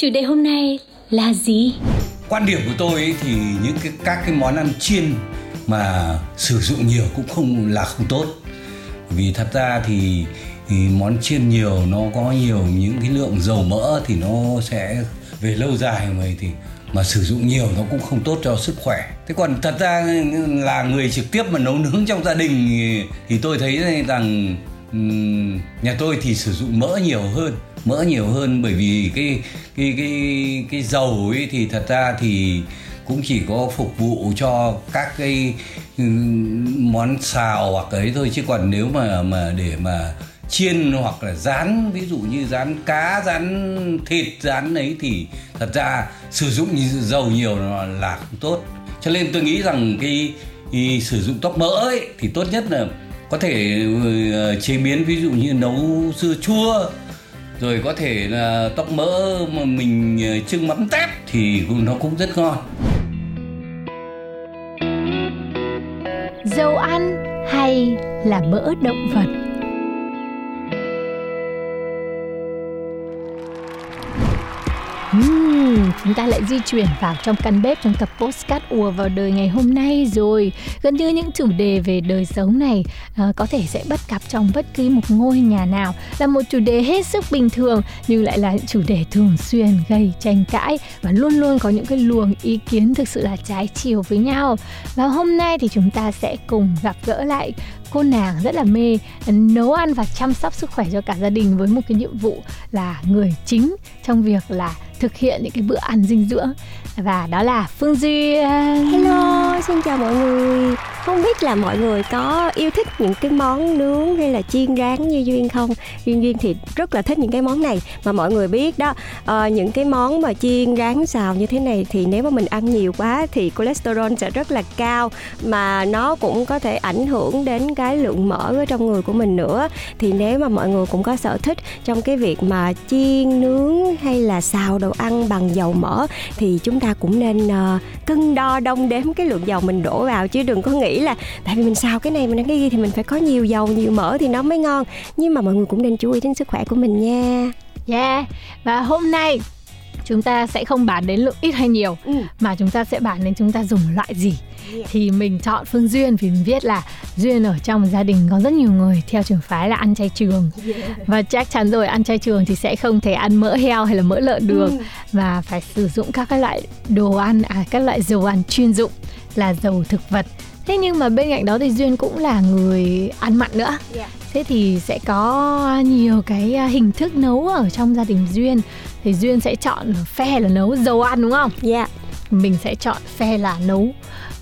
Chủ đề hôm nay là gì? Quan điểm của tôi ấy thì những cái các cái món ăn chiên mà sử dụng nhiều cũng không là không tốt. Vì thật ra thì, thì món chiên nhiều nó có nhiều những cái lượng dầu mỡ thì nó sẽ về lâu dài mà thì mà sử dụng nhiều nó cũng không tốt cho sức khỏe. Thế còn thật ra là người trực tiếp mà nấu nướng trong gia đình thì, thì tôi thấy rằng nhà tôi thì sử dụng mỡ nhiều hơn mỡ nhiều hơn bởi vì cái cái cái cái dầu ấy thì thật ra thì cũng chỉ có phục vụ cho các cái món xào hoặc ấy thôi. Chứ còn nếu mà mà để mà chiên hoặc là rán ví dụ như rán cá rán thịt rán ấy thì thật ra sử dụng dầu nhiều là, không tốt. Cho nên tôi nghĩ rằng cái, cái sử dụng tóc mỡ ấy thì tốt nhất là có thể ờ, chế biến ví dụ như nấu dưa chua, rồi có thể là tóc mỡ mà mình ờ, trưng mắm tép thì nó cũng rất ngon. Dầu ăn hay là mỡ động vật? Ừ, chúng ta lại di chuyển vào trong căn bếp trong tập postcard ùa vào đời ngày hôm nay rồi. Gần như những chủ đề về đời sống này uh, có thể sẽ bắt gặp trong bất cứ một ngôi nhà nào. Là một chủ đề hết sức bình thường nhưng lại là những chủ đề thường xuyên gây tranh cãi và luôn luôn có những cái luồng ý kiến thực sự là trái chiều với nhau. Và hôm nay thì chúng ta sẽ cùng gặp gỡ lại cô nàng rất là mê nấu ăn và chăm sóc sức khỏe cho cả gia đình với một cái nhiệm vụ là người chính trong việc là thực hiện những cái bữa ăn dinh dưỡng và đó là Phương Duyên. Hello, xin chào mọi người. Không biết là mọi người có yêu thích những cái món nướng hay là chiên rán như Duyên không? Duyên Duyên thì rất là thích những cái món này mà mọi người biết đó. à, những cái món mà chiên rán xào như thế này thì nếu mà mình ăn nhiều quá thì cholesterol sẽ rất là cao mà nó cũng có thể ảnh hưởng đến cái lượng mỡ ở trong người của mình nữa. Thì nếu mà mọi người cũng có sở thích trong cái việc mà chiên nướng hay là xào đồ ăn bằng dầu mỡ thì chúng ta cũng nên uh, cân đo đong đếm cái lượng dầu mình đổ vào chứ đừng có nghĩ là tại vì mình xào cái này mình ăn cái kia thì mình phải có nhiều dầu nhiều mỡ thì nó mới ngon nhưng mà mọi người cũng nên chú ý đến sức khỏe của mình nha Yeah. Và hôm nay chúng ta sẽ không bàn đến lượng ít hay nhiều Ừ. mà chúng ta sẽ bàn đến chúng ta dùng loại gì. Yeah. Thì mình chọn Phương Duyên vì mình biết là Duyên ở trong gia đình có rất nhiều người theo trường phái là ăn chay trường. Và chắc chắn rồi ăn chay trường thì sẽ không thể ăn mỡ heo hay là mỡ lợn được Ừ. và phải sử dụng các cái loại đồ ăn à các loại dầu ăn chuyên dụng là dầu thực vật. Thế nhưng mà bên cạnh đó thì Duyên cũng là người ăn mặn nữa. Yeah. Thế thì sẽ có nhiều cái à, hình thức nấu ở trong gia đình Duyên Thì Duyên sẽ chọn phe là nấu dầu ăn đúng không? dạ Mình sẽ chọn phe là nấu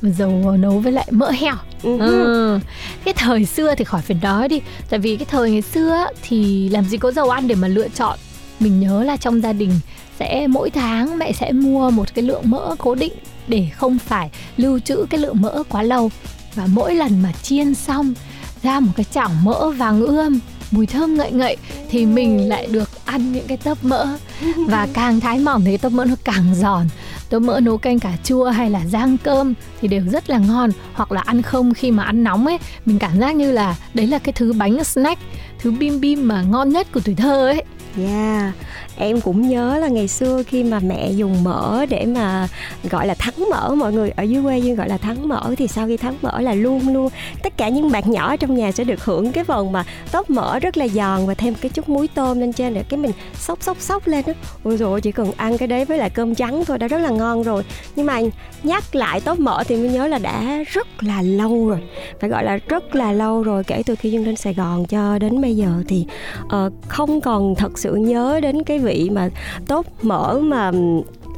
dầu nấu với lại mỡ heo Ừ. ừ. Cái thời xưa thì khỏi phải nói đi Tại vì cái thời ngày xưa thì làm gì có dầu ăn để mà lựa chọn Mình nhớ là trong gia đình sẽ mỗi tháng mẹ sẽ mua một cái lượng mỡ cố định Để không phải lưu trữ cái lượng mỡ quá lâu. Và mỗi lần mà chiên xong ra một cái chảo mỡ vàng ươm mùi thơm ngậy ngậy thì mình lại được ăn những cái tớp mỡ. Và càng thái mỏng thì tớp mỡ nó càng giòn. Tớp mỡ nấu canh cà chua hay là rang cơm thì đều rất là ngon. Hoặc là ăn không khi mà ăn nóng ấy mình cảm giác như là đấy là cái thứ bánh snack thứ bim bim mà ngon nhất của tuổi thơ ấy Dạ, em cũng nhớ là ngày xưa khi mà mẹ dùng mỡ để mà gọi là thắng mỡ mọi người ở dưới quê Dương gọi là thắng mỡ thì sau khi thắng mỡ là luôn luôn tất cả những bạn nhỏ trong nhà sẽ được hưởng cái phần mà tóp mỡ rất là giòn và thêm cái chút muối tôm lên trên để cái mình xóc xóc xóc lên đó. Ôi rồi chỉ cần ăn cái đấy với lại cơm trắng thôi đã rất là ngon rồi. Nhưng mà nhắc lại tóp mỡ thì mới nhớ là đã rất là lâu rồi. Phải gọi là rất là lâu rồi kể từ khi Dương lên Sài Gòn cho đến bây giờ thì uh, không còn thật sự nhớ đến cái vị mà tốt mỡ mà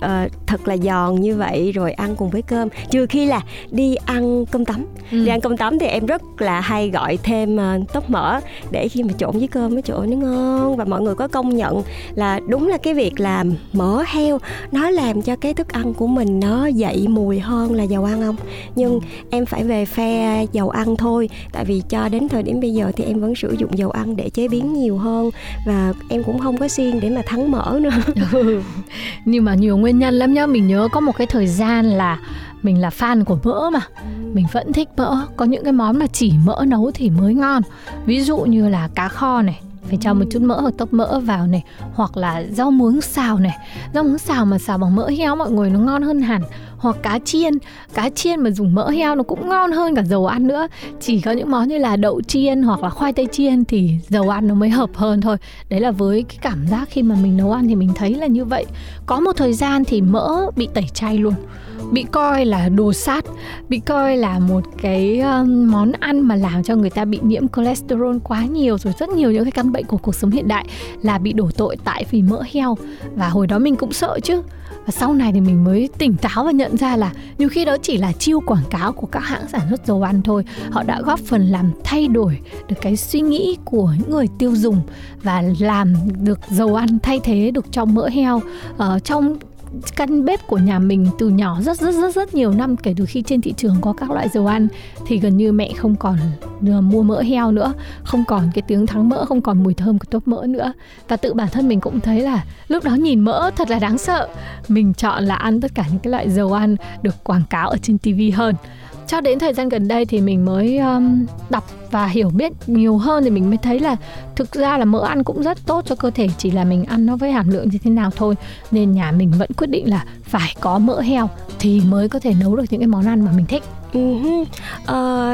uh, thật là giòn như vậy rồi ăn cùng với cơm. Trừ khi là đi ăn cơm tấm. Ừ. đi ăn cơm tấm thì em rất là hay gọi thêm uh, tóc mỡ để khi mà trộn với cơm với chỗ nó ngon. Và mọi người có công nhận là đúng là cái việc làm mỡ heo nó làm cho cái thức ăn của mình nó dậy mùi hơn là dầu ăn không? Nhưng em phải về phe dầu ăn thôi. Tại vì cho đến thời điểm bây giờ thì em vẫn sử dụng dầu ăn để chế biến nhiều hơn. Và em cũng không có xiên để mà thắng mỡ nữa. Ừ. nhưng mà nhiều nguyên nhân lắm nhá. Mình nhớ có một cái thời gian là mình là fan của mỡ mà. Mình vẫn thích mỡ. Có những cái món mà chỉ mỡ nấu thì mới ngon. Ví dụ như là cá kho này phải cho một chút mỡ hoặc tóc mỡ vào này, hoặc là rau muống xào này. Rau muống xào mà xào bằng mỡ heo, mọi người nó ngon hơn hẳn. Hoặc cá chiên cá chiên mà dùng mỡ heo nó cũng ngon hơn cả dầu ăn nữa. Chỉ có những món như là đậu chiên hoặc là khoai tây chiên thì dầu ăn nó mới hợp hơn thôi. Đấy là với cái cảm giác khi mà mình nấu ăn thì mình thấy là như vậy. Có một thời gian thì mỡ bị tẩy chay luôn bị coi là đồ sát, bị coi là một cái món ăn mà làm cho người ta bị nhiễm cholesterol quá nhiều rồi rất nhiều những cái căn bệnh của cuộc sống hiện đại là bị đổ tội tại vì mỡ heo. Và hồi đó mình cũng sợ chứ. Và sau này thì mình mới tỉnh táo và nhận ra là nhiều khi đó chỉ là chiêu quảng cáo của các hãng sản xuất dầu ăn thôi. Họ đã góp phần làm thay đổi được cái suy nghĩ của những người tiêu dùng và làm được dầu ăn thay thế được trong mỡ heo. Ở trong căn bếp của nhà mình từ nhỏ rất rất rất rất nhiều năm, kể từ khi trên thị trường có các loại dầu ăn, thì gần như mẹ không còn ờ, mua mỡ heo nữa, không còn cái tiếng thắng mỡ, không còn mùi thơm của tóp mỡ nữa. Và tự bản thân mình cũng thấy là lúc đó nhìn mỡ thật là đáng sợ. Mình chọn là ăn tất cả những cái loại dầu ăn được quảng cáo ở trên tivi hơn cho đến thời gian gần đây thì mình mới um, đọc và hiểu biết nhiều hơn thì mình mới thấy là thực ra là mỡ ăn cũng rất tốt cho cơ thể chỉ là mình ăn nó với hàm lượng như thế nào thôi. Nên nhà mình vẫn quyết định là phải có mỡ heo thì mới có thể nấu được những cái món ăn mà mình thích. Uh-huh.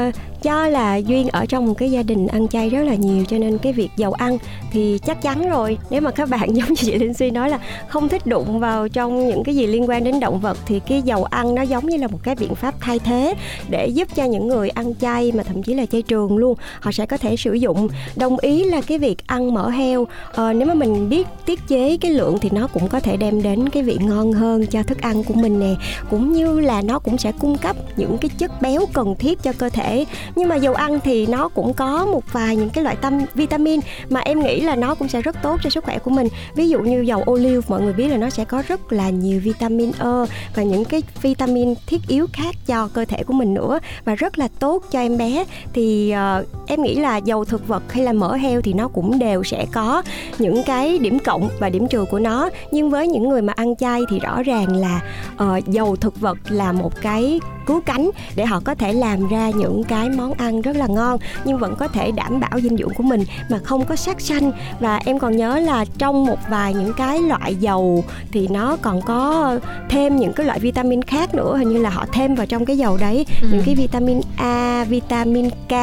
uh, do là duyên ở trong một cái gia đình ăn chay rất là nhiều cho nên cái việc dầu ăn thì chắc chắn rồi. Nếu mà các bạn giống như chị linh suy nói là không thích đụng vào trong những cái gì liên quan đến động vật thì cái dầu ăn nó giống như là một cái biện pháp thay thế để giúp cho những người ăn chay mà thậm chí là chay trường luôn họ sẽ có thể sử dụng. Đồng ý là cái việc ăn mỡ heo uh, nếu mà mình biết tiết chế cái lượng thì nó cũng có thể đem đến cái vị ngon hơn cho thức ăn của mình nè cũng như là nó cũng sẽ cung cấp những cái chất béo cần thiết cho cơ thể. Nhưng mà dầu ăn thì nó cũng có một vài những cái loại tâm vitamin mà em nghĩ là nó cũng sẽ rất tốt cho sức khỏe của mình. Ví dụ như dầu ô liu mọi người biết là nó sẽ có rất là nhiều vitamin E và những cái vitamin thiết yếu khác cho cơ thể của mình nữa và rất là tốt cho em bé. Thì uh, em nghĩ là dầu thực vật hay là mỡ heo thì nó cũng đều sẽ có những cái điểm cộng và điểm trừ của nó. Nhưng với những người mà ăn chay thì rõ ràng là uh, dầu thực vật là một cái cứu cánh để họ có thể làm ra những cái món ăn rất là ngon nhưng vẫn có thể đảm bảo dinh dưỡng của mình mà không có sát sanh. Và em còn nhớ là trong một vài những cái loại dầu thì nó còn có thêm những cái loại vitamin khác nữa hình như là họ thêm vào trong cái dầu đấy ừ. những cái vitamin A, vitamin K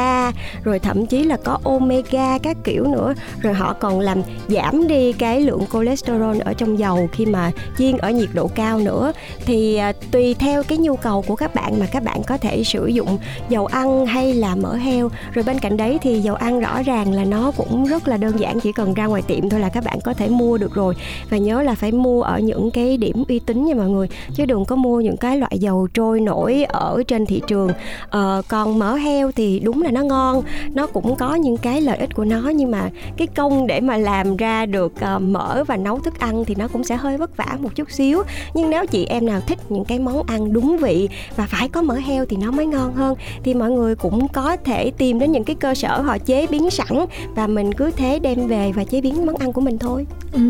rồi thậm chí là có omega các kiểu nữa. Rồi họ còn làm giảm đi cái lượng cholesterol ở trong dầu khi mà chiên ở nhiệt độ cao nữa. Thì à, tùy theo cái nhu cầu của các bạn mà các bạn có thể sử dụng dầu ăn hay là mỡ heo. Rồi bên cạnh đấy thì dầu ăn rõ ràng là nó cũng rất là đơn giản chỉ cần ra ngoài tiệm thôi là các bạn có thể mua được rồi. Và nhớ là phải mua ở những cái điểm uy tín nha mọi người chứ đừng có mua những cái loại dầu trôi nổi ở trên thị trường. Ờ, còn mỡ heo thì đúng là nó ngon nó cũng có những cái lợi ích của nó nhưng mà cái công để mà làm ra được uh, mỡ và nấu thức ăn thì nó cũng sẽ hơi vất vả một chút xíu. Nhưng nếu chị em nào thích những cái món ăn đúng vị và phải có mỡ heo thì nó mới ngon hơn. Thì mọi người cũng có thể tìm đến những cái cơ sở họ chế biến sẵn và mình cứ thế đem về và chế biến món ăn của mình thôi. Ừ,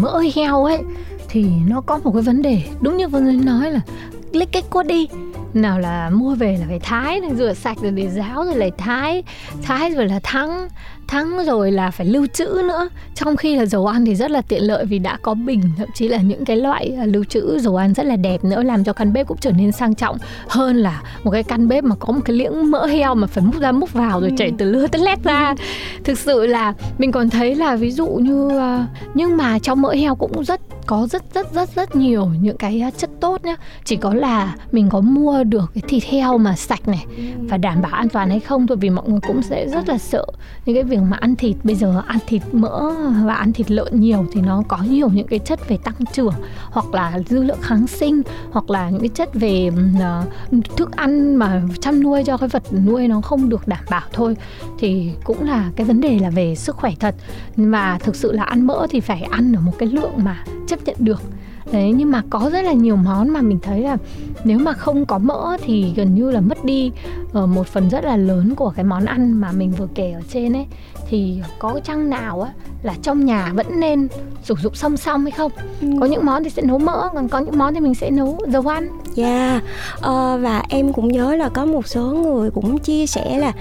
mỡ heo ấy thì nó có một cái vấn đề. Đúng như Vân Linh nói là lấy cái cốt đi. Nào là mua về là phải thái rồi rửa sạch rồi để ráo rồi lại thái. Thái rồi là thắng thắng rồi là phải lưu trữ nữa. Trong khi là dầu ăn thì rất là tiện lợi vì đã có bình thậm chí là những cái loại à, lưu trữ dầu ăn rất là đẹp nữa làm cho căn bếp cũng trở nên sang trọng hơn là một cái căn bếp mà có một cái liễng mỡ heo mà phải múc ra múc vào rồi chảy từ lưa tới lét ra. Thực sự là mình còn thấy là ví dụ như à, nhưng mà trong mỡ heo cũng rất có rất rất rất rất nhiều những cái à, chất tốt nhá. Chỉ có là mình có mua được cái thịt heo mà sạch này và đảm bảo an toàn hay không thôi vì mọi người cũng sẽ rất là sợ những cái việc mà ăn thịt. Bây giờ ăn thịt mỡ và ăn thịt lợn nhiều thì nó có nhiều những cái chất về tăng trưởng hoặc là dư lượng kháng sinh hoặc là những cái chất về uh, thức ăn mà chăn nuôi cho cái vật nuôi nó không được đảm bảo thôi. Thì cũng là cái vấn đề là về sức khỏe thật. Mà thực sự là ăn mỡ thì phải ăn ở một cái lượng mà chấp nhận được đấy nhưng mà có rất là nhiều món mà mình thấy là nếu mà không có mỡ thì gần như là mất đi uh, một phần rất là lớn của cái món ăn mà mình vừa kể ở trên ấy thì có chăng nào á là trong nhà vẫn nên sử dụng song song hay không ừ. có những món thì sẽ nấu mỡ còn có những món thì mình sẽ nấu dầu ăn Dạ, yeah. uh, và em cũng nhớ là có một số người cũng chia sẻ là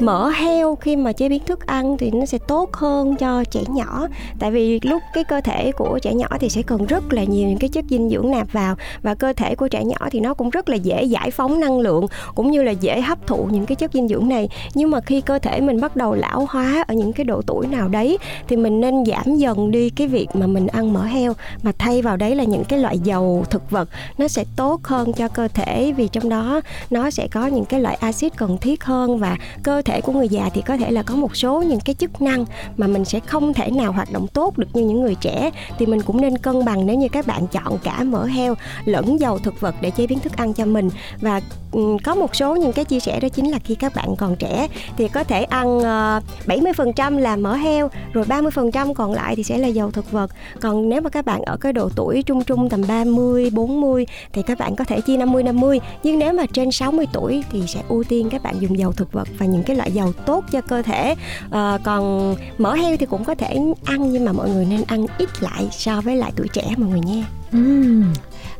mỡ heo khi mà chế biến thức ăn thì nó sẽ tốt hơn cho trẻ nhỏ tại vì lúc cái cơ thể của trẻ nhỏ thì sẽ cần rất là nhiều những cái chất dinh dưỡng nạp vào và cơ thể của trẻ nhỏ thì nó cũng rất là dễ giải phóng năng lượng cũng như là dễ hấp thụ những cái chất dinh dưỡng này. Nhưng mà khi cơ thể mình bắt đầu lão hóa ở những cái độ tuổi nào đấy thì mình nên giảm dần đi cái việc mà mình ăn mỡ heo, mà thay vào đấy là những cái loại dầu thực vật. Nó sẽ tốt hơn cho cơ thể vì trong đó nó sẽ có những cái loại axit cần thiết hơn và cơ thể của người già thì có thể là có một số những cái chức năng mà mình sẽ không thể nào hoạt động tốt được như những người trẻ. Thì mình cũng nên cân bằng nếu như các bạn chọn cả mỡ heo lẫn dầu thực vật để chế biến thức ăn cho mình. Và ừ, có một số những cái chia sẻ đó chính là khi các bạn còn trẻ thì có thể ăn ờ, 70% là mỡ heo rồi 30% còn lại thì sẽ là dầu thực vật. Còn nếu mà các bạn ở cái độ tuổi trung trung tầm 30 40 thì các bạn có thể chia 50 50 nhưng nếu mà trên 60 tuổi thì sẽ ưu tiên các bạn dùng dầu thực vật và những cái loại dầu tốt cho cơ thể. À, còn mỡ heo thì cũng có thể ăn nhưng mà mọi người nên ăn ít lại so với lại tuổi trẻ mọi người nha uhm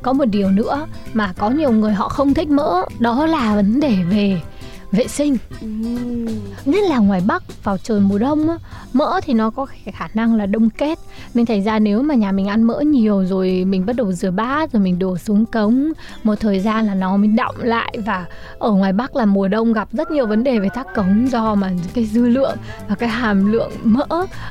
có một điều nữa mà có nhiều người họ không thích mỡ, đó là vấn đề về vệ sinh. Nhất là ngoài bắc vào trời mùa đông á, mỡ thì nó có khả năng là đông kết. Nên thành ra nếu mà nhà mình ăn mỡ nhiều rồi mình bắt đầu rửa bát rồi mình đổ xuống cống một thời gian là nó mới đọng lại. Và ở ngoài bắc là mùa đông gặp rất nhiều vấn đề về thác cống do mà cái dư lượng và cái hàm lượng mỡ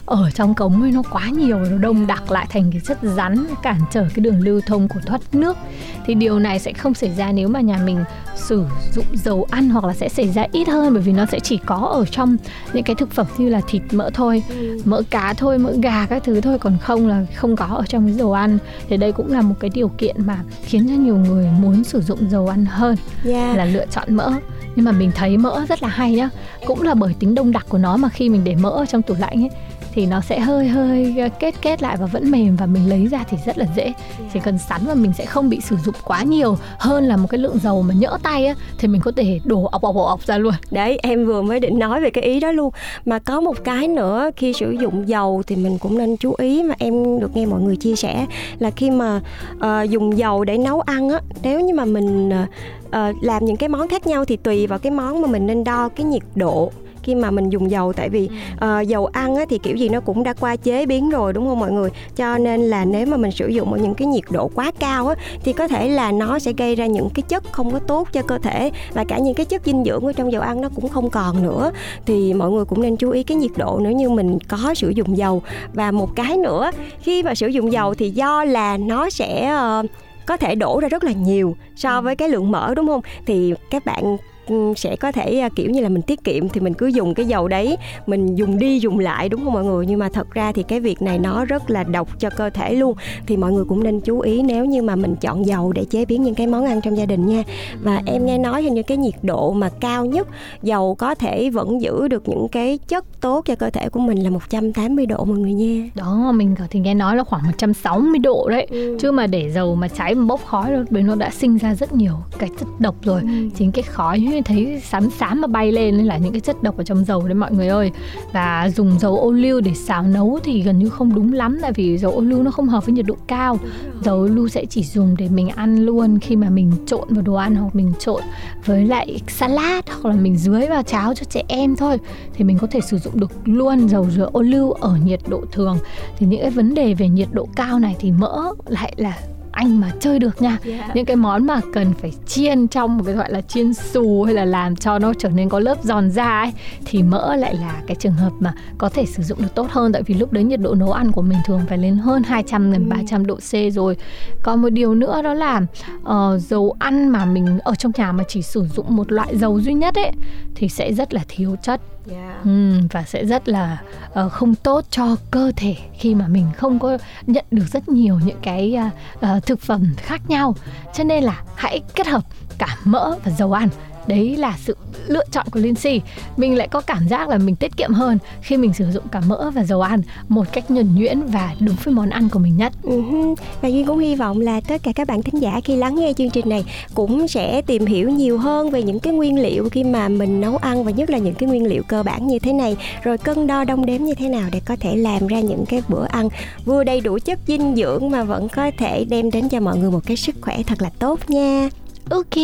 ở trong cống ấy nó quá nhiều nó đông đặc lại thành cái chất rắn cản trở cái đường lưu thông của thoát nước. Thì điều này sẽ không xảy ra nếu mà nhà mình sử dụng dầu ăn hoặc là sẽ xảy ra ít hơn bởi vì nó sẽ chỉ có ở trong những cái thực phẩm như là thịt mỡ thôi ừ. mỡ cá thôi mỡ gà các thứ thôi còn không là không có ở trong cái dầu ăn thì đây cũng là một cái điều kiện mà khiến cho nhiều người muốn sử dụng dầu ăn hơn yeah. là lựa chọn mỡ nhưng mà mình thấy mỡ rất là hay nhá cũng là bởi tính đông đặc của nó mà khi mình để mỡ ở trong tủ lạnh ấy thì nó sẽ hơi hơi ờ, kết kết lại và vẫn mềm và mình lấy ra thì rất là dễ. Chỉ cần sắn và mình sẽ không bị sử dụng quá nhiều hơn là một cái lượng dầu mà nhỡ tay á thì mình có thể đổ ọc ọc ọc ra luôn. Đấy em vừa mới định nói về cái ý đó luôn. Mà có một cái nữa khi sử dụng dầu thì mình cũng nên chú ý mà em được nghe mọi người chia sẻ là khi mà uh, dùng dầu để nấu ăn á nếu như mà mình uh, làm những cái món khác nhau thì tùy vào cái món mà mình nên đo cái nhiệt độ khi mà mình dùng dầu. Tại vì uh, dầu ăn á, thì kiểu gì nó cũng đã qua chế biến rồi đúng không mọi người? Cho nên là nếu mà mình sử dụng ở những cái nhiệt độ quá cao á, thì có thể là nó sẽ gây ra những cái chất không có tốt cho cơ thể và cả những cái chất dinh dưỡng ở trong dầu ăn nó cũng không còn nữa. Thì mọi người cũng nên chú ý cái nhiệt độ nếu như mình có sử dụng dầu. Và một cái nữa khi mà sử dụng dầu thì do là nó sẽ uh, có thể đổ ra rất là nhiều so với cái lượng mỡ đúng không? Thì các bạn Ừ, sẽ có thể à, kiểu như là mình tiết kiệm thì mình cứ dùng cái dầu đấy mình dùng đi dùng lại đúng không mọi người? Nhưng mà thật ra thì cái việc này nó rất là độc cho cơ thể luôn. Thì mọi người cũng nên chú ý nếu như mà mình chọn dầu để chế biến những cái món ăn trong gia đình nha. Và em nghe nói hình như cái nhiệt độ mà cao nhất dầu có thể vẫn giữ được những cái chất tốt cho cơ thể của mình là 180 độ mọi người nha. Đó mình thì nghe nói là khoảng 160 độ đấy. Ừ. chứ mà để dầu mà cháy mà bốc khói rồi bởi nó đã sinh ra rất nhiều cái chất độc rồi. Ừ. chính cái khói thấy xám xám mà bay lên nên là những cái chất độc ở trong dầu đấy mọi người ơi. Và dùng dầu ô liu để xào nấu thì gần như không đúng lắm, tại vì dầu ô liu nó không hợp với nhiệt độ cao. Dầu ô liu sẽ chỉ dùng để mình ăn luôn khi mà mình trộn vào đồ ăn hoặc mình trộn với lại salad hoặc là mình dưới vào cháo cho trẻ em thôi. Thì mình có thể sử dụng được luôn dầu dừa ô liu ở nhiệt độ thường. Thì những cái vấn đề về nhiệt độ cao này thì mỡ lại là anh mà chơi được nha. Dạ. những cái món mà cần phải chiên trong một cái gọi là chiên xù hay là làm cho nó trở nên có lớp giòn da ấy thì mỡ lại là cái trường hợp mà có thể sử dụng được tốt hơn. Tại vì lúc đấy nhiệt độ nấu ăn của mình thường phải lên hơn 200 gần 300 độ C rồi. Còn một điều nữa đó là ờ, dầu ăn mà mình ở trong nhà mà chỉ sử dụng một loại dầu duy nhất ấy thì sẽ rất là thiếu chất yeah. Ừ, và sẽ rất là uh, không tốt cho cơ thể khi mà mình không có nhận được rất nhiều những cái uh, uh, thực phẩm khác nhau cho nên là hãy kết hợp cả mỡ và dầu ăn đấy là sự lựa chọn của Lindsay mình lại có cảm giác là mình tiết kiệm hơn khi mình sử dụng cả mỡ và dầu ăn một cách nhuần nhuyễn và đúng với món ăn của mình nhất uh-huh. Và Duyên cũng hy vọng là tất cả các bạn thính giả khi lắng nghe chương trình này cũng sẽ tìm hiểu nhiều hơn về những cái nguyên liệu khi mà mình nấu ăn và nhất là những cái nguyên liệu cơ bản như thế này rồi cân đo đong đếm như thế nào để có thể làm ra những cái bữa ăn vừa đầy đủ chất dinh dưỡng mà vẫn có thể đem đến cho mọi người một cái sức khỏe thật là tốt nha. Ok,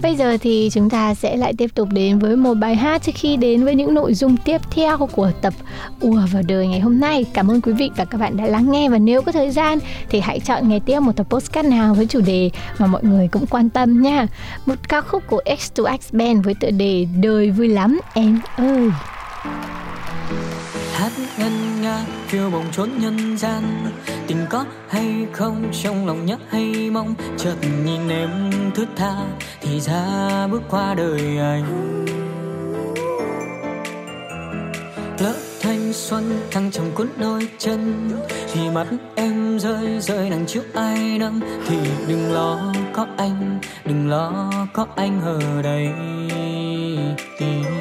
bây giờ thì chúng ta sẽ lại tiếp tục đến với một bài hát trước khi đến với những nội dung tiếp theo của tập Ùa vào đời ngày hôm nay. Cảm ơn quý vị và các bạn đã lắng nghe và nếu có thời gian thì hãy chọn nghe tiếp một tập postcard nào với chủ đề mà mọi người cũng quan tâm nha. Một ca khúc của X2X Band với tựa đề Đời vui lắm em ơi. hát ngân nga kêu bồng trốn nhân gian tình có hay không, trong lòng nhắc hay mong, chợt nhìn em thướt tha, thì ra bước qua đời anh. Lỡ thanh xuân thăng trầm cuốn đôi chân, thì mắt em rơi rơi đằng trước ai nâng, thì đừng lo có anh, đừng lo có anh ở đây. Tìm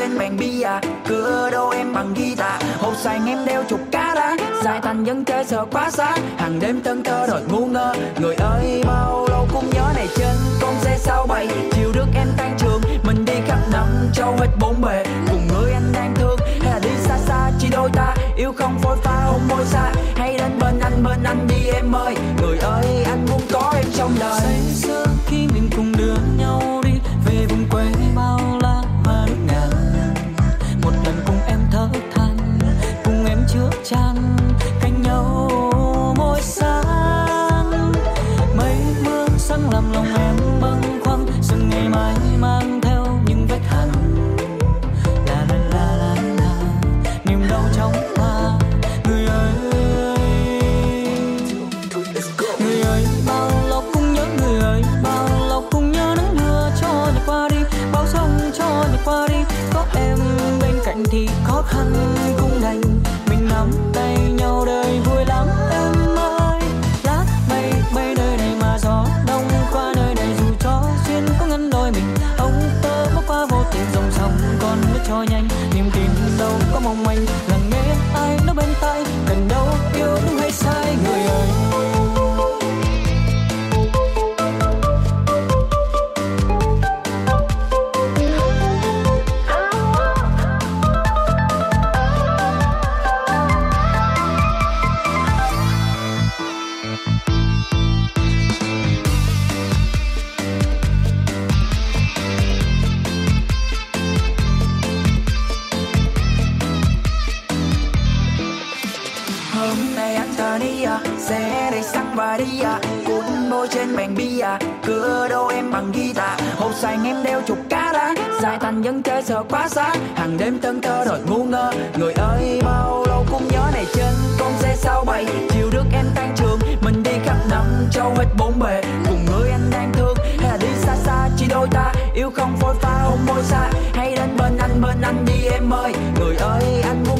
trên bàn bia. Cửa đâu em bằng guitar Hộp xanh em đeo chục cá đá. Dài thành dân chơi sợ quá xa Hàng đêm tân thơ rồi ngu ngơ. Người ơi, bao lâu cũng nhớ này trên con xe sao bay Chiều trước em tan trường, Mình đi khắp năm châu hết bốn bề. Cùng người anh đang thương Hay là đi xa xa chỉ đôi ta. Yêu không phôi pha hôn môi xa, Hay đến bên anh bên anh đi em ơi. Người ơi, anh muốn có em trong đời. Say sưa đôi ta, yêu không phôi pha hôn môi xa hay đến bên anh bên anh đi em ơi. Người ơi, anh muốn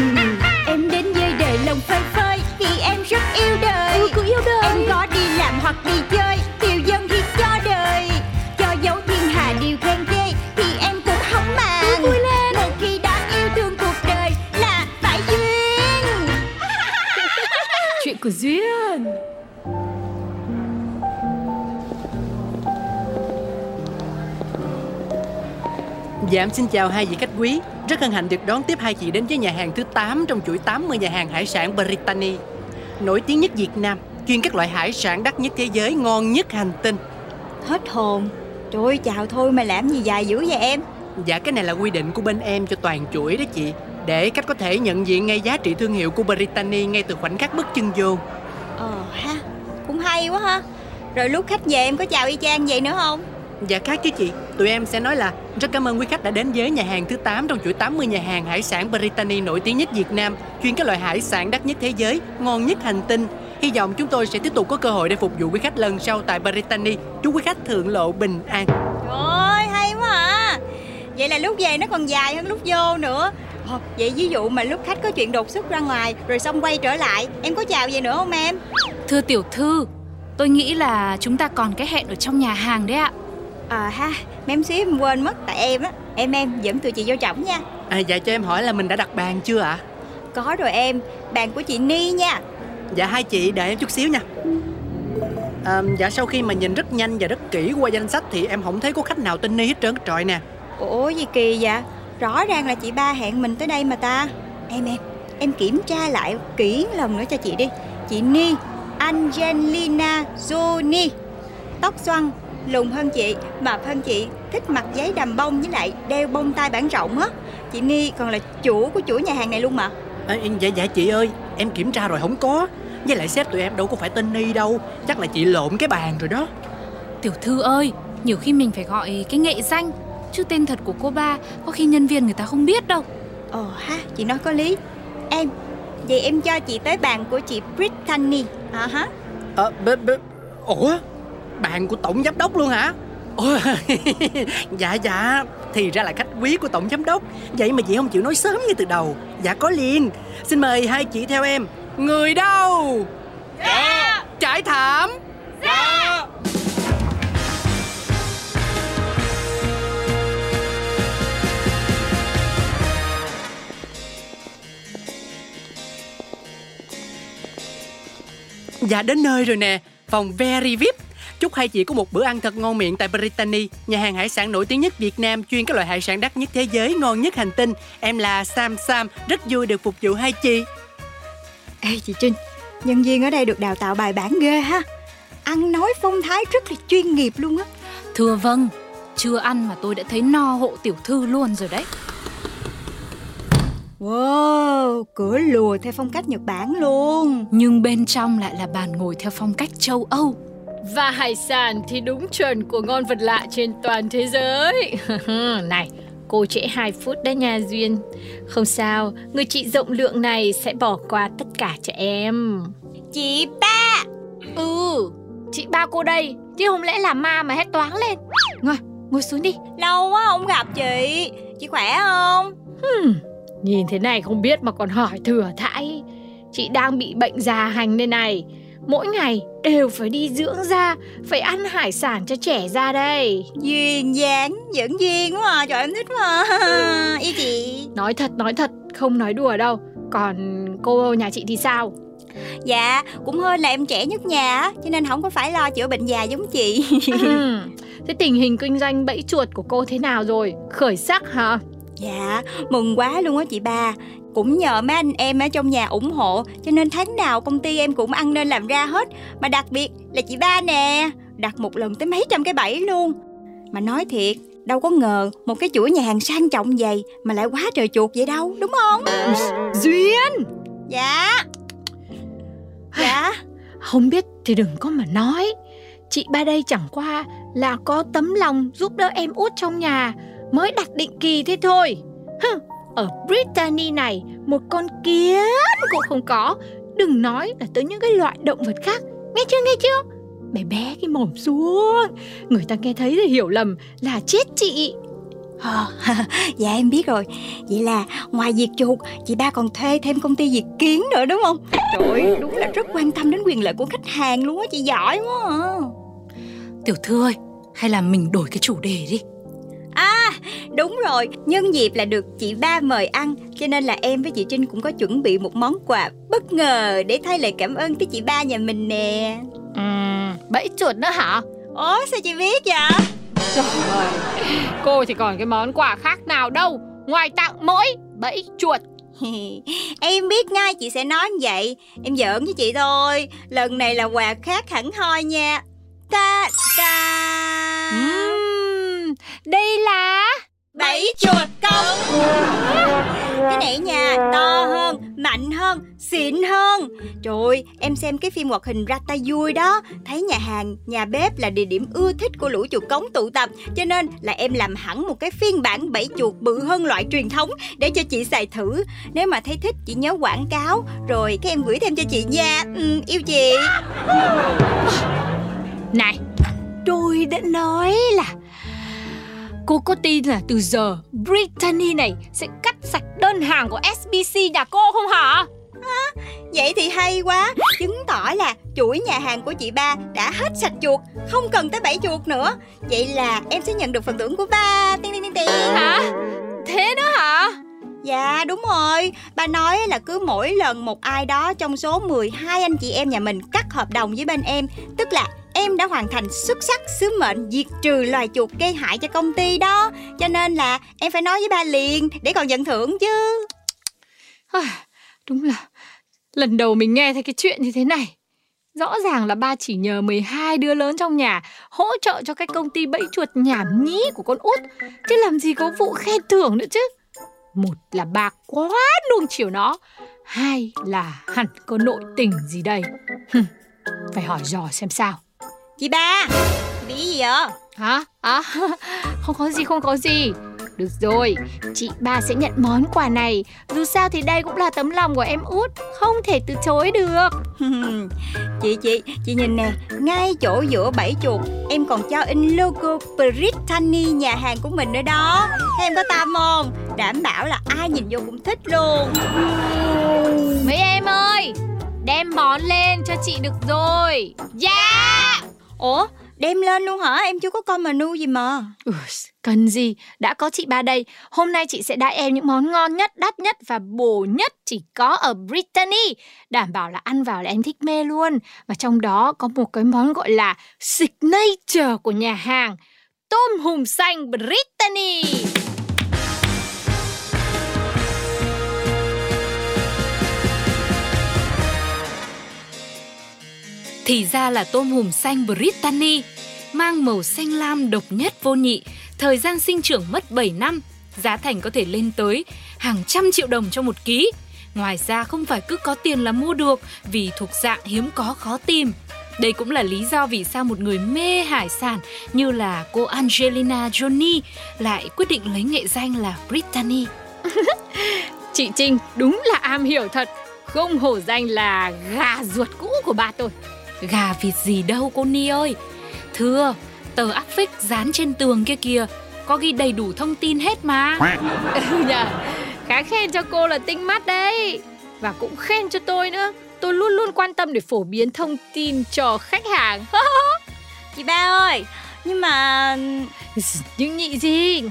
lòng phơi phới Vì em rất yêu đời. Ừ, cũng yêu đời. Em có đi làm hoặc đi chơi Tiêu dân thì cho đời. Cho dấu thiên hà điều khen ghê Thì em cũng không màng. Vui lên. Một khi đã yêu thương cuộc đời Là phải duyên. Chuyện của Duyên Dạ em xin chào hai vị khách quý. Rất hân hạnh được đón tiếp hai chị đến với nhà hàng thứ 8 Trong chuỗi 80 nhà hàng hải sản Brittany. Nổi tiếng nhất Việt Nam Chuyên các loại hải sản đắt nhất thế giới Ngon nhất hành tinh. Hết hồn. Trời ơi chào thôi mà làm gì dài dữ vậy em? Dạ cái này là quy định của bên em cho toàn chuỗi đó chị. Để khách có thể nhận diện ngay giá trị thương hiệu của Brittany Ngay từ khoảnh khắc bước chân vô. Ờ ha Cũng hay quá ha. Rồi lúc khách về em có chào y chang vậy nữa không Dạ khác chứ chị. Tụi em sẽ nói là Rất cảm ơn quý khách đã đến với nhà hàng thứ 8 Trong chuỗi 80 nhà hàng hải sản Brittany nổi tiếng nhất Việt Nam Chuyên các loại hải sản đắt nhất thế giới Ngon nhất hành tinh. Hy vọng chúng tôi sẽ tiếp tục có cơ hội để phục vụ quý khách lần sau tại Brittany. Chúc quý khách thượng lộ bình an. Trời ơi hay quá à. Vậy là lúc về nó còn dài hơn lúc vô nữa. Ờ, Vậy ví dụ mà lúc khách có chuyện đột xuất ra ngoài Rồi xong quay trở lại Em có chào gì nữa không em? Thưa tiểu thư Tôi nghĩ là chúng ta còn cái hẹn ở trong nhà hàng đấy ạ À ha Mém xíu em quên mất Tại em á. Em em dẫn tụi chị vô trọng nha. À, Dạ cho em hỏi là mình đã đặt bàn chưa ạ? Có rồi em Bàn của chị Ni nha. Dạ hai chị đợi em chút xíu nha. À, Dạ sau khi mà nhìn rất nhanh và rất kỹ qua danh sách Thì em không thấy có khách nào tên Ni hết trơn. Trọi nè. Ủa gì kỳ vậy? Rõ ràng là chị ba hẹn mình tới đây mà ta. Em em Em kiểm tra lại kỹ lần nữa cho chị đi. Chị Ni Angelina Jolie. Tóc xoăn Lùn hơn chị Mập hơn chị Thích mặc giấy đầm bông với lại đeo bông tai bản rộng á. Chị Ni còn là chủ của chuỗi nhà hàng này luôn mà. À, Dạ dạ chị ơi Em kiểm tra rồi không có. Với lại sếp tụi em đâu có phải tên Ni đâu Chắc là chị lộn cái bàn rồi đó. Tiểu thư ơi, nhiều khi mình phải gọi cái nghệ danh Chứ tên thật của cô ba có khi nhân viên người ta không biết đâu. Ồ ha, chị nói có lý. Em, vậy em cho chị tới bàn của chị Brittany. À, hả? à, b, b, Ủa Bàn của tổng giám đốc luôn hả? Dạ dạ. Thì ra là khách quý của tổng giám đốc. Vậy mà chị không chịu nói sớm ngay từ đầu. Dạ có liền. Xin mời hai chị theo em. Người đâu? Dạ. Trải thảm. Dạ. Dạ đến nơi rồi nè. Phòng Very VIP Chúc hai chị có một bữa ăn thật ngon miệng tại Brittany Nhà hàng hải sản nổi tiếng nhất Việt Nam Chuyên các loại hải sản đắt nhất thế giới Ngon nhất hành tinh. Em là Sam Sam Rất vui được phục vụ hai chị. Ê chị Trinh Nhân viên ở đây được đào tạo bài bản ghê ha. Ăn nói phong thái rất là chuyên nghiệp luôn á. Thưa vâng, chưa ăn mà tôi đã thấy no hộ tiểu thư luôn rồi đấy. Wow, cửa lùa theo phong cách Nhật Bản luôn. Nhưng bên trong lại là bàn ngồi theo phong cách châu Âu Và hải sản thì đúng chuẩn của ngon vật lạ trên toàn thế giới. Này, cô trễ 2 phút đấy nha Duyên. Không sao, người chị rộng lượng này sẽ bỏ qua tất cả cho em. Chị ba. Ừ, chị ba cô đây Chứ không lẽ là ma mà hét toáng lên. Ngồi, ngồi xuống đi. Lâu quá không gặp chị. Chị khỏe không? hmm, Nhìn thế này không biết mà còn hỏi thừa thãi. Chị đang bị bệnh già hành đây này Mỗi ngày đều phải đi dưỡng da Phải ăn hải sản cho trẻ ra đây Duyên dáng, dẫn duyên quá à, trời em thích quá à. Yêu chị Nói thật, nói thật, không nói đùa đâu Còn cô nhà chị thì sao? Dạ, cũng hơn là em trẻ nhất nhà á, Cho nên không có phải lo chữa bệnh già giống chị Ừ, Thế tình hình kinh doanh bẫy chuột của cô thế nào rồi? Khởi sắc hả? Dạ, mừng quá luôn á chị ba Cũng nhờ mấy anh em ở trong nhà ủng hộ Cho nên tháng nào công ty em cũng ăn nên làm ra hết. Mà đặc biệt là chị ba nè Đặt một lần tới mấy trăm cái bẫy luôn. Mà nói thiệt Đâu có ngờ một cái chuỗi nhà hàng sang trọng vậy Mà lại quá trời chuột vậy đâu Đúng không? Duyên! Dạ. Dạ. Không biết thì đừng có mà nói. Chị ba đây chẳng qua là có tấm lòng giúp đỡ em út trong nhà Mới đặt định kỳ thế thôi. Hừ, Ở Brittany này Một con kiến cũng không có. Đừng nói là tới những cái loại động vật khác. Nghe chưa nghe chưa? Bé bé cái mồm xuống. Người ta nghe thấy thì hiểu lầm là chết chị. Ờ, Dạ em biết rồi. Vậy là ngoài việc chuột Chị ba còn thuê thêm công ty diệt kiến nữa đúng không? Trời ơi, đúng là rất quan tâm đến quyền lợi của khách hàng luôn á Chị giỏi quá à. Tiểu thư ơi, hay là mình đổi cái chủ đề đi À đúng rồi. Nhân dịp là được chị ba mời ăn Cho nên là em với chị Trinh cũng có chuẩn bị một món quà bất ngờ Để thay lời cảm ơn tới chị ba nhà mình nè. Ừ, Bẫy chuột nữa hả? Ủa sao chị biết vậy? Trời ơi, cô thì còn cái món quà khác nào đâu. Ngoài tặng mỗi bẫy chuột. Em biết ngay chị sẽ nói như vậy. Em giỡn với chị thôi. Lần này là quà khác hẳn hoi nha. Ta da Ừm, Đây là Bẫy chuột công. Cái này nha to hơn, mạnh hơn, xịn hơn. Trời ơi, em xem cái phim hoạt hình Rata vui đó. Thấy nhà hàng, nhà bếp là địa điểm ưa thích của lũ chuột cống tụ tập. Cho nên là em làm hẳn một cái phiên bản bẫy chuột bự hơn loại truyền thống Để cho chị xài thử. Nếu mà thấy thích chị nhớ quảng cáo. Rồi cái em gửi thêm cho chị nha. Ừ, Yêu chị. Này, tôi đã nói là Cô có tin là từ giờ Brittany này sẽ cắt sạch đơn hàng của SBC nhà cô không hả? Vậy thì hay quá Chứng tỏ là chuỗi nhà hàng của chị ba đã hết sạch chuột Không cần tới bẫy chuột nữa Vậy là em sẽ nhận được phần thưởng của ba Tiên tiên tiên tiên Hả? Thế đó hả? Dạ đúng rồi Ba nói là cứ mỗi lần một ai đó trong số 12 anh chị em nhà mình cắt hợp đồng với bên em Tức là em đã hoàn thành xuất sắc sứ mệnh diệt trừ loài chuột gây hại cho công ty đó Cho nên là em phải nói với ba liền để còn nhận thưởng chứ À, đúng là lần đầu mình nghe thấy cái chuyện như thế này. Rõ ràng là ba chỉ nhờ 12 đứa lớn trong nhà hỗ trợ cho cái công ty bẫy chuột nhảm nhí của con út. Chứ làm gì có vụ khen thưởng nữa chứ. Một là bà quá nuông chiều nó. Hai là hẳn có nội tình gì đây. Phải hỏi dò xem sao. Chị ba, bị gì vậy? Hả? À, không có gì, không có gì. Được rồi, chị ba sẽ nhận món quà này. Dù sao thì đây cũng là tấm lòng của em út, không thể từ chối được. chị chị chị nhìn nè ngay chỗ giữa bảy chuột em còn cho in logo Brittany nhà hàng của mình nữa đó em có tâm không đảm bảo là ai nhìn vô cũng thích luôn Mấy em ơi, đem món lên cho chị được rồi. Dạ! Ủa đem lên luôn hả em chưa có coi menu gì mà Ừ, cần gì, đã có chị ba đây. Hôm nay chị sẽ đãi em những món ngon nhất, đắt nhất và bổ nhất chỉ có ở Brittany. Đảm bảo là ăn vào là em thích mê luôn. Và trong đó có một cái món gọi là signature của nhà hàng. Tôm hùm xanh Brittany. Thì ra là tôm hùm xanh Brittany, mang màu xanh lam độc nhất vô nhị, thời gian sinh trưởng mất 7 năm, giá thành có thể lên tới hàng trăm triệu đồng cho một ký. Ngoài ra không phải cứ có tiền là mua được vì thuộc dạng hiếm có khó tìm. Đây cũng là lý do vì sao một người mê hải sản như là cô Angelina Jolie lại quyết định lấy nghệ danh là Brittany. Chị Trinh đúng là am hiểu thật. Không hổ danh là gà ruột cũ của ba tôi. Gà vịt gì đâu cô Ni ơi Thưa Tờ áp phích dán trên tường kia kìa Có ghi đầy đủ thông tin hết mà Ừ nhờ, khá khen cho cô là tinh mắt đấy. Và cũng khen cho tôi nữa. Tôi luôn luôn quan tâm để phổ biến thông tin cho khách hàng. chị ba ơi nhưng mà Nhưng nhị gì,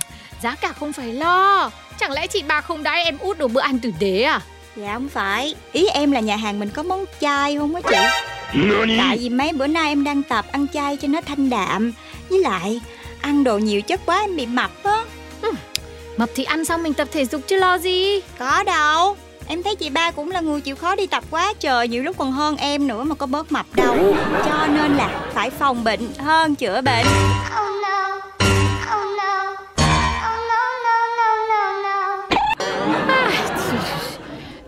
giá cả không phải lo. Chẳng lẽ chị ba không đãi em út đồ bữa ăn tử tế à? Dạ không phải. Ý em là nhà hàng mình có món chay không á chị? Tại vì mấy bữa nay em đang tập ăn chay cho nó thanh đạm. Với lại ăn đồ nhiều chất quá em bị mập á. Mập thì ăn xong mình tập thể dục chứ lo gì. có đâu. Em thấy chị ba cũng là người chịu khó đi tập quá trời nhiều lúc còn hơn em nữa mà có bớt mập đâu. Cho nên là phải phòng bệnh hơn chữa bệnh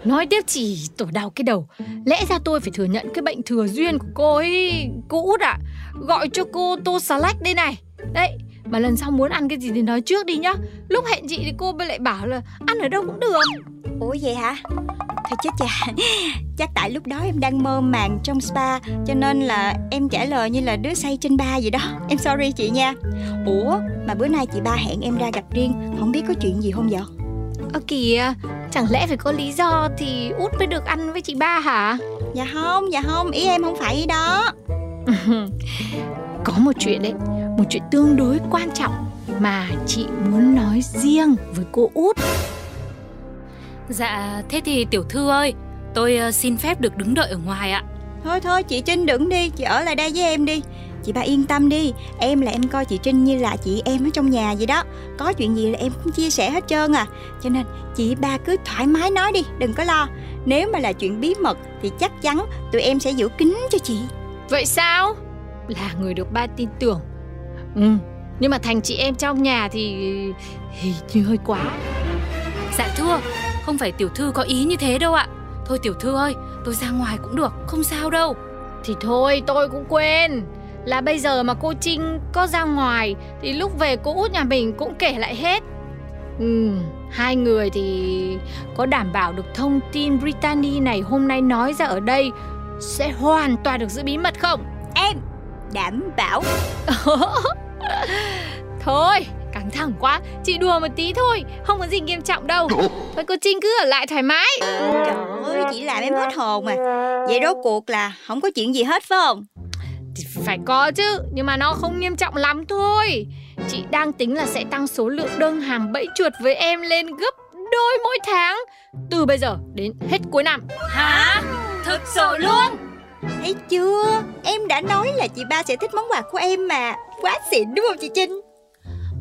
Nói tiếp chỉ tổ đau cái đầu. Lẽ ra tôi phải thừa nhận cái bệnh thừa duyên của cô ấy Cô út ạ Gọi cho cô tô salad đây này. Đấy, Mà lần sau muốn ăn cái gì thì nói trước đi nhá. Lúc hẹn chị thì cô lại bảo là Ăn ở đâu cũng được. Ủa vậy hả? Thôi chết chà. chắc tại lúc đó em đang mơ màng trong spa, cho nên là em trả lời như là đứa say trên ba vậy đó. Em sorry chị nha. Ủa, mà bữa nay chị ba hẹn em ra gặp riêng, không biết có chuyện gì không vậy? Ơ kìa Chẳng lẽ phải có lý do thì út mới được ăn với chị ba hả? Dạ không dạ không ý em không phải ý đó. Có một chuyện đấy Một chuyện tương đối quan trọng Mà chị muốn nói riêng với cô út. Dạ thế thì tiểu thư ơi Tôi ờ, xin phép được đứng đợi ở ngoài ạ. Thôi thôi chị trinh đừng đi chị ở lại đây với em đi chị ba yên tâm đi em là em coi chị trinh như là chị em ở trong nhà vậy đó. Có chuyện gì là em cũng chia sẻ hết trơn à. Cho nên chị ba cứ thoải mái nói đi đừng có lo. Nếu mà là chuyện bí mật thì chắc chắn tụi em sẽ giữ kín cho chị. Vậy sao? Là người được ba tin tưởng. Ừ Nhưng mà thành chị em trong nhà thì Hình như hơi quá. Dạ thưa Không phải tiểu thư có ý như thế đâu ạ. Thôi tiểu thư ơi Tôi ra ngoài cũng được Không sao đâu. Thì thôi tôi cũng quên Là bây giờ mà cô Trinh có ra ngoài Thì lúc về cô út nhà mình cũng kể lại hết Ừ, hai người thì có đảm bảo được thông tin Brittany này hôm nay nói ra ở đây sẽ hoàn toàn được giữ bí mật không? em đảm bảo Thôi, căng thẳng quá, chị đùa một tí thôi, không có gì nghiêm trọng đâu. Thôi cô Trinh cứ ở lại thoải mái. trời ơi chị làm em hết hồn à vậy rốt cuộc là không có chuyện gì hết phải không Thì phải có chứ, nhưng mà nó không nghiêm trọng lắm thôi. Chị đang tính là sẽ tăng số lượng đơn hàng bẫy chuột với em lên gấp đôi mỗi tháng từ bây giờ đến hết cuối năm. Hả? Thực sự luôn Thấy chưa Em đã nói là chị ba sẽ thích món quà của em mà Quá xịn đúng không chị Trinh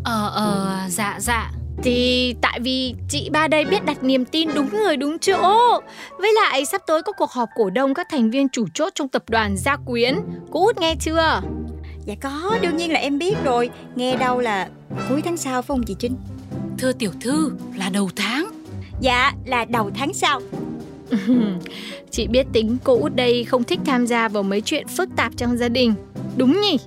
Ờ ờ dạ dạ Thì tại vì chị ba đây biết đặt niềm tin đúng người đúng chỗ. Với lại sắp tới có cuộc họp cổ đông các thành viên chủ chốt trong tập đoàn Gia Quyến. Cô út nghe chưa? Dạ có đương nhiên là em biết rồi. Nghe đâu là cuối tháng sau phải không chị Trinh? Thưa tiểu thư là đầu tháng. Dạ là đầu tháng sau. Chị biết tính cô út đây không thích tham gia vào mấy chuyện phức tạp trong gia đình. Đúng nhỉ?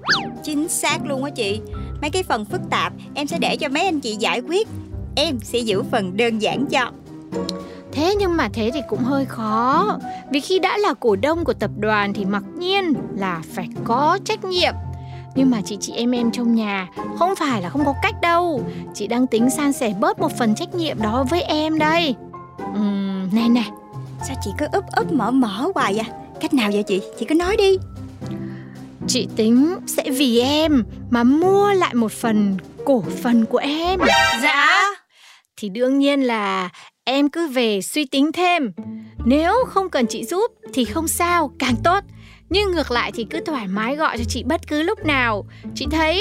Chính xác luôn á chị Mấy cái phần phức tạp em sẽ để cho mấy anh chị giải quyết. Em sẽ giữ phần đơn giản cho. Thế nhưng mà thế thì cũng hơi khó. Vì khi đã là cổ đông của tập đoàn thì mặc nhiên là phải có trách nhiệm. Nhưng mà chị chị em em trong nhà không phải là không có cách đâu. Chị đang tính san sẻ bớt một phần trách nhiệm đó với em đây. Ừm, này này. Sao chị cứ úp úp mở mở hoài vậy? Cách nào vậy chị? Chị cứ nói đi Chị tính sẽ vì em mà mua lại một phần cổ phần của em. Dạ. Thì đương nhiên là em cứ về suy tính thêm. Nếu không cần chị giúp thì không sao, càng tốt. Nhưng ngược lại thì cứ thoải mái gọi cho chị bất cứ lúc nào. Chị thấy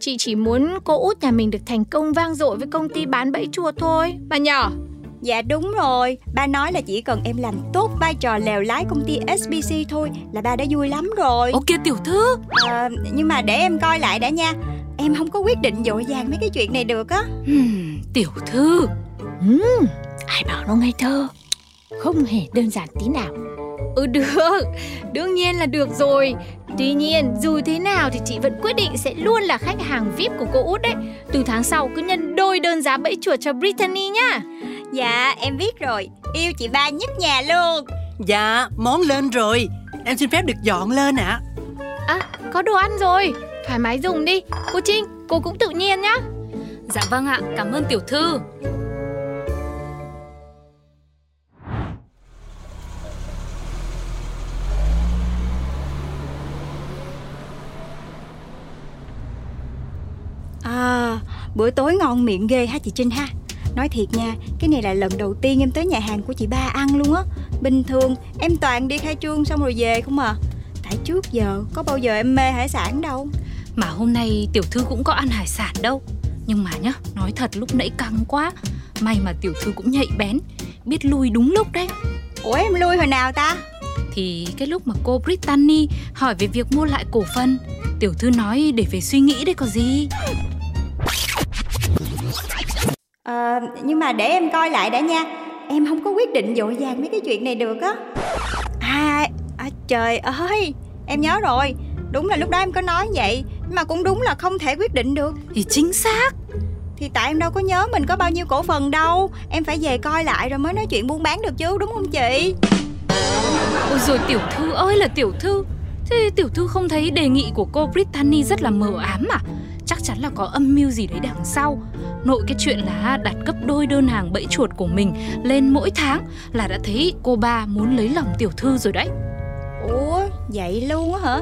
chị chỉ muốn cô út nhà mình được thành công vang dội với công ty bán bẫy chuột thôi. Bà nhỏ Dạ đúng rồi. Ba nói là chỉ cần em làm tốt vai trò lèo lái công ty SBC thôi Là ba đã vui lắm rồi. Ok tiểu thư. À, Nhưng mà để em coi lại đã nha. Em không có quyết định dội vàng mấy cái chuyện này được á. Hmm, Tiểu thư. Uhm, Ai bảo nó ngây thơ? Không hề đơn giản tí nào. Ừ được. Đương nhiên là được rồi. Tuy nhiên dù thế nào thì chị vẫn quyết định sẽ luôn là khách hàng VIP của cô út đấy. Từ tháng sau cứ nhân đôi đơn giá bẫy chuột cho Brittany nhá Dạ em biết rồi. Yêu chị ba nhất nhà luôn. Dạ món lên rồi. Em xin phép được dọn lên ạ. À có đồ ăn rồi. Thoải mái dùng đi. Cô Trinh cô cũng tự nhiên nhá. Dạ vâng ạ cảm ơn tiểu thư. À bữa tối ngon miệng ghê ha chị Trinh ha Nói thiệt nha, cái này là lần đầu tiên em tới nhà hàng của chị ba ăn luôn á. Bình thường em toàn đi khai trương xong rồi về không à. Tại trước giờ có bao giờ em mê hải sản đâu. Mà hôm nay tiểu thư cũng có ăn hải sản đâu. Nhưng mà nhá, nói thật lúc nãy căng quá. May mà tiểu thư cũng nhạy bén Biết lui đúng lúc đấy. Ủa em lui hồi nào ta? Thì cái lúc mà cô Brittany hỏi về việc mua lại cổ phần Tiểu thư nói để về suy nghĩ đấy có gì à, Nhưng mà để em coi lại đã nha. Em không có quyết định dội vàng mấy cái chuyện này được á. À, à trời ơi Em nhớ rồi. Đúng là lúc đó em có nói vậy Nhưng mà cũng đúng là không thể quyết định được. Thì chính xác. Thì tại em đâu có nhớ mình có bao nhiêu cổ phần đâu. Em phải về coi lại rồi mới nói chuyện buôn bán được chứ đúng không chị? Ôi rồi tiểu thư ơi là tiểu thư. Thế tiểu thư không thấy đề nghị của cô Brittany rất là mờ ám à Chắc chắn là có âm mưu gì đấy đằng sau. Nội cái chuyện là đặt gấp đôi đơn hàng bẫy chuột của mình lên mỗi tháng Là đã thấy cô ba muốn lấy lòng tiểu thư rồi đấy. Ủa vậy luôn á hả?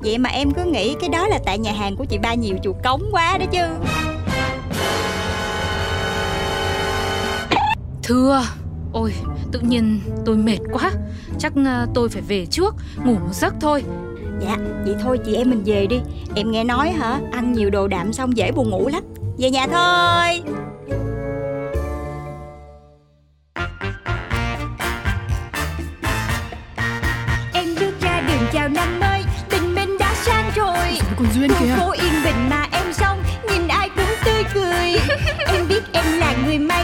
Vậy mà em cứ nghĩ cái đó là tại nhà hàng của chị ba nhiều chuột cống quá đó chứ. Thưa Ôi tự nhiên tôi mệt quá. Chắc uh, tôi phải về trước Ngủ một giấc thôi Dạ vậy thôi chị em mình về đi. Em nghe nói hả Ăn nhiều đồ đạm xong dễ buồn ngủ lắm. Về nhà thôi. Em bước ra đường chào năm mới Tình mình đã sang rồi. Còn Duyên kìa? phố yên bình mà em xong Nhìn ai cũng tươi cười. Em biết em là người may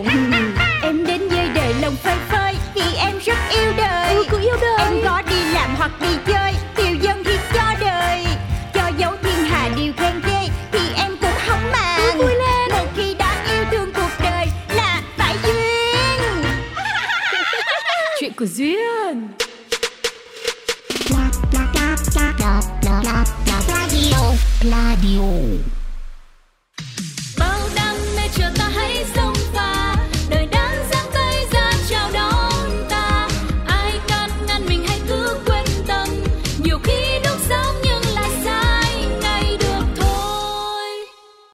đồng phơi phới vì em rất yêu đời ừ, cũng yêu đời em có đi làm hoặc đi chơi tiêu dân thì cho đời cho dấu thiên hạ điều khen ghê thì em cũng không màng ừ, vui lên một khi đã yêu thương cuộc đời là phải duyên chuyện của duyên Pladio, Pladio.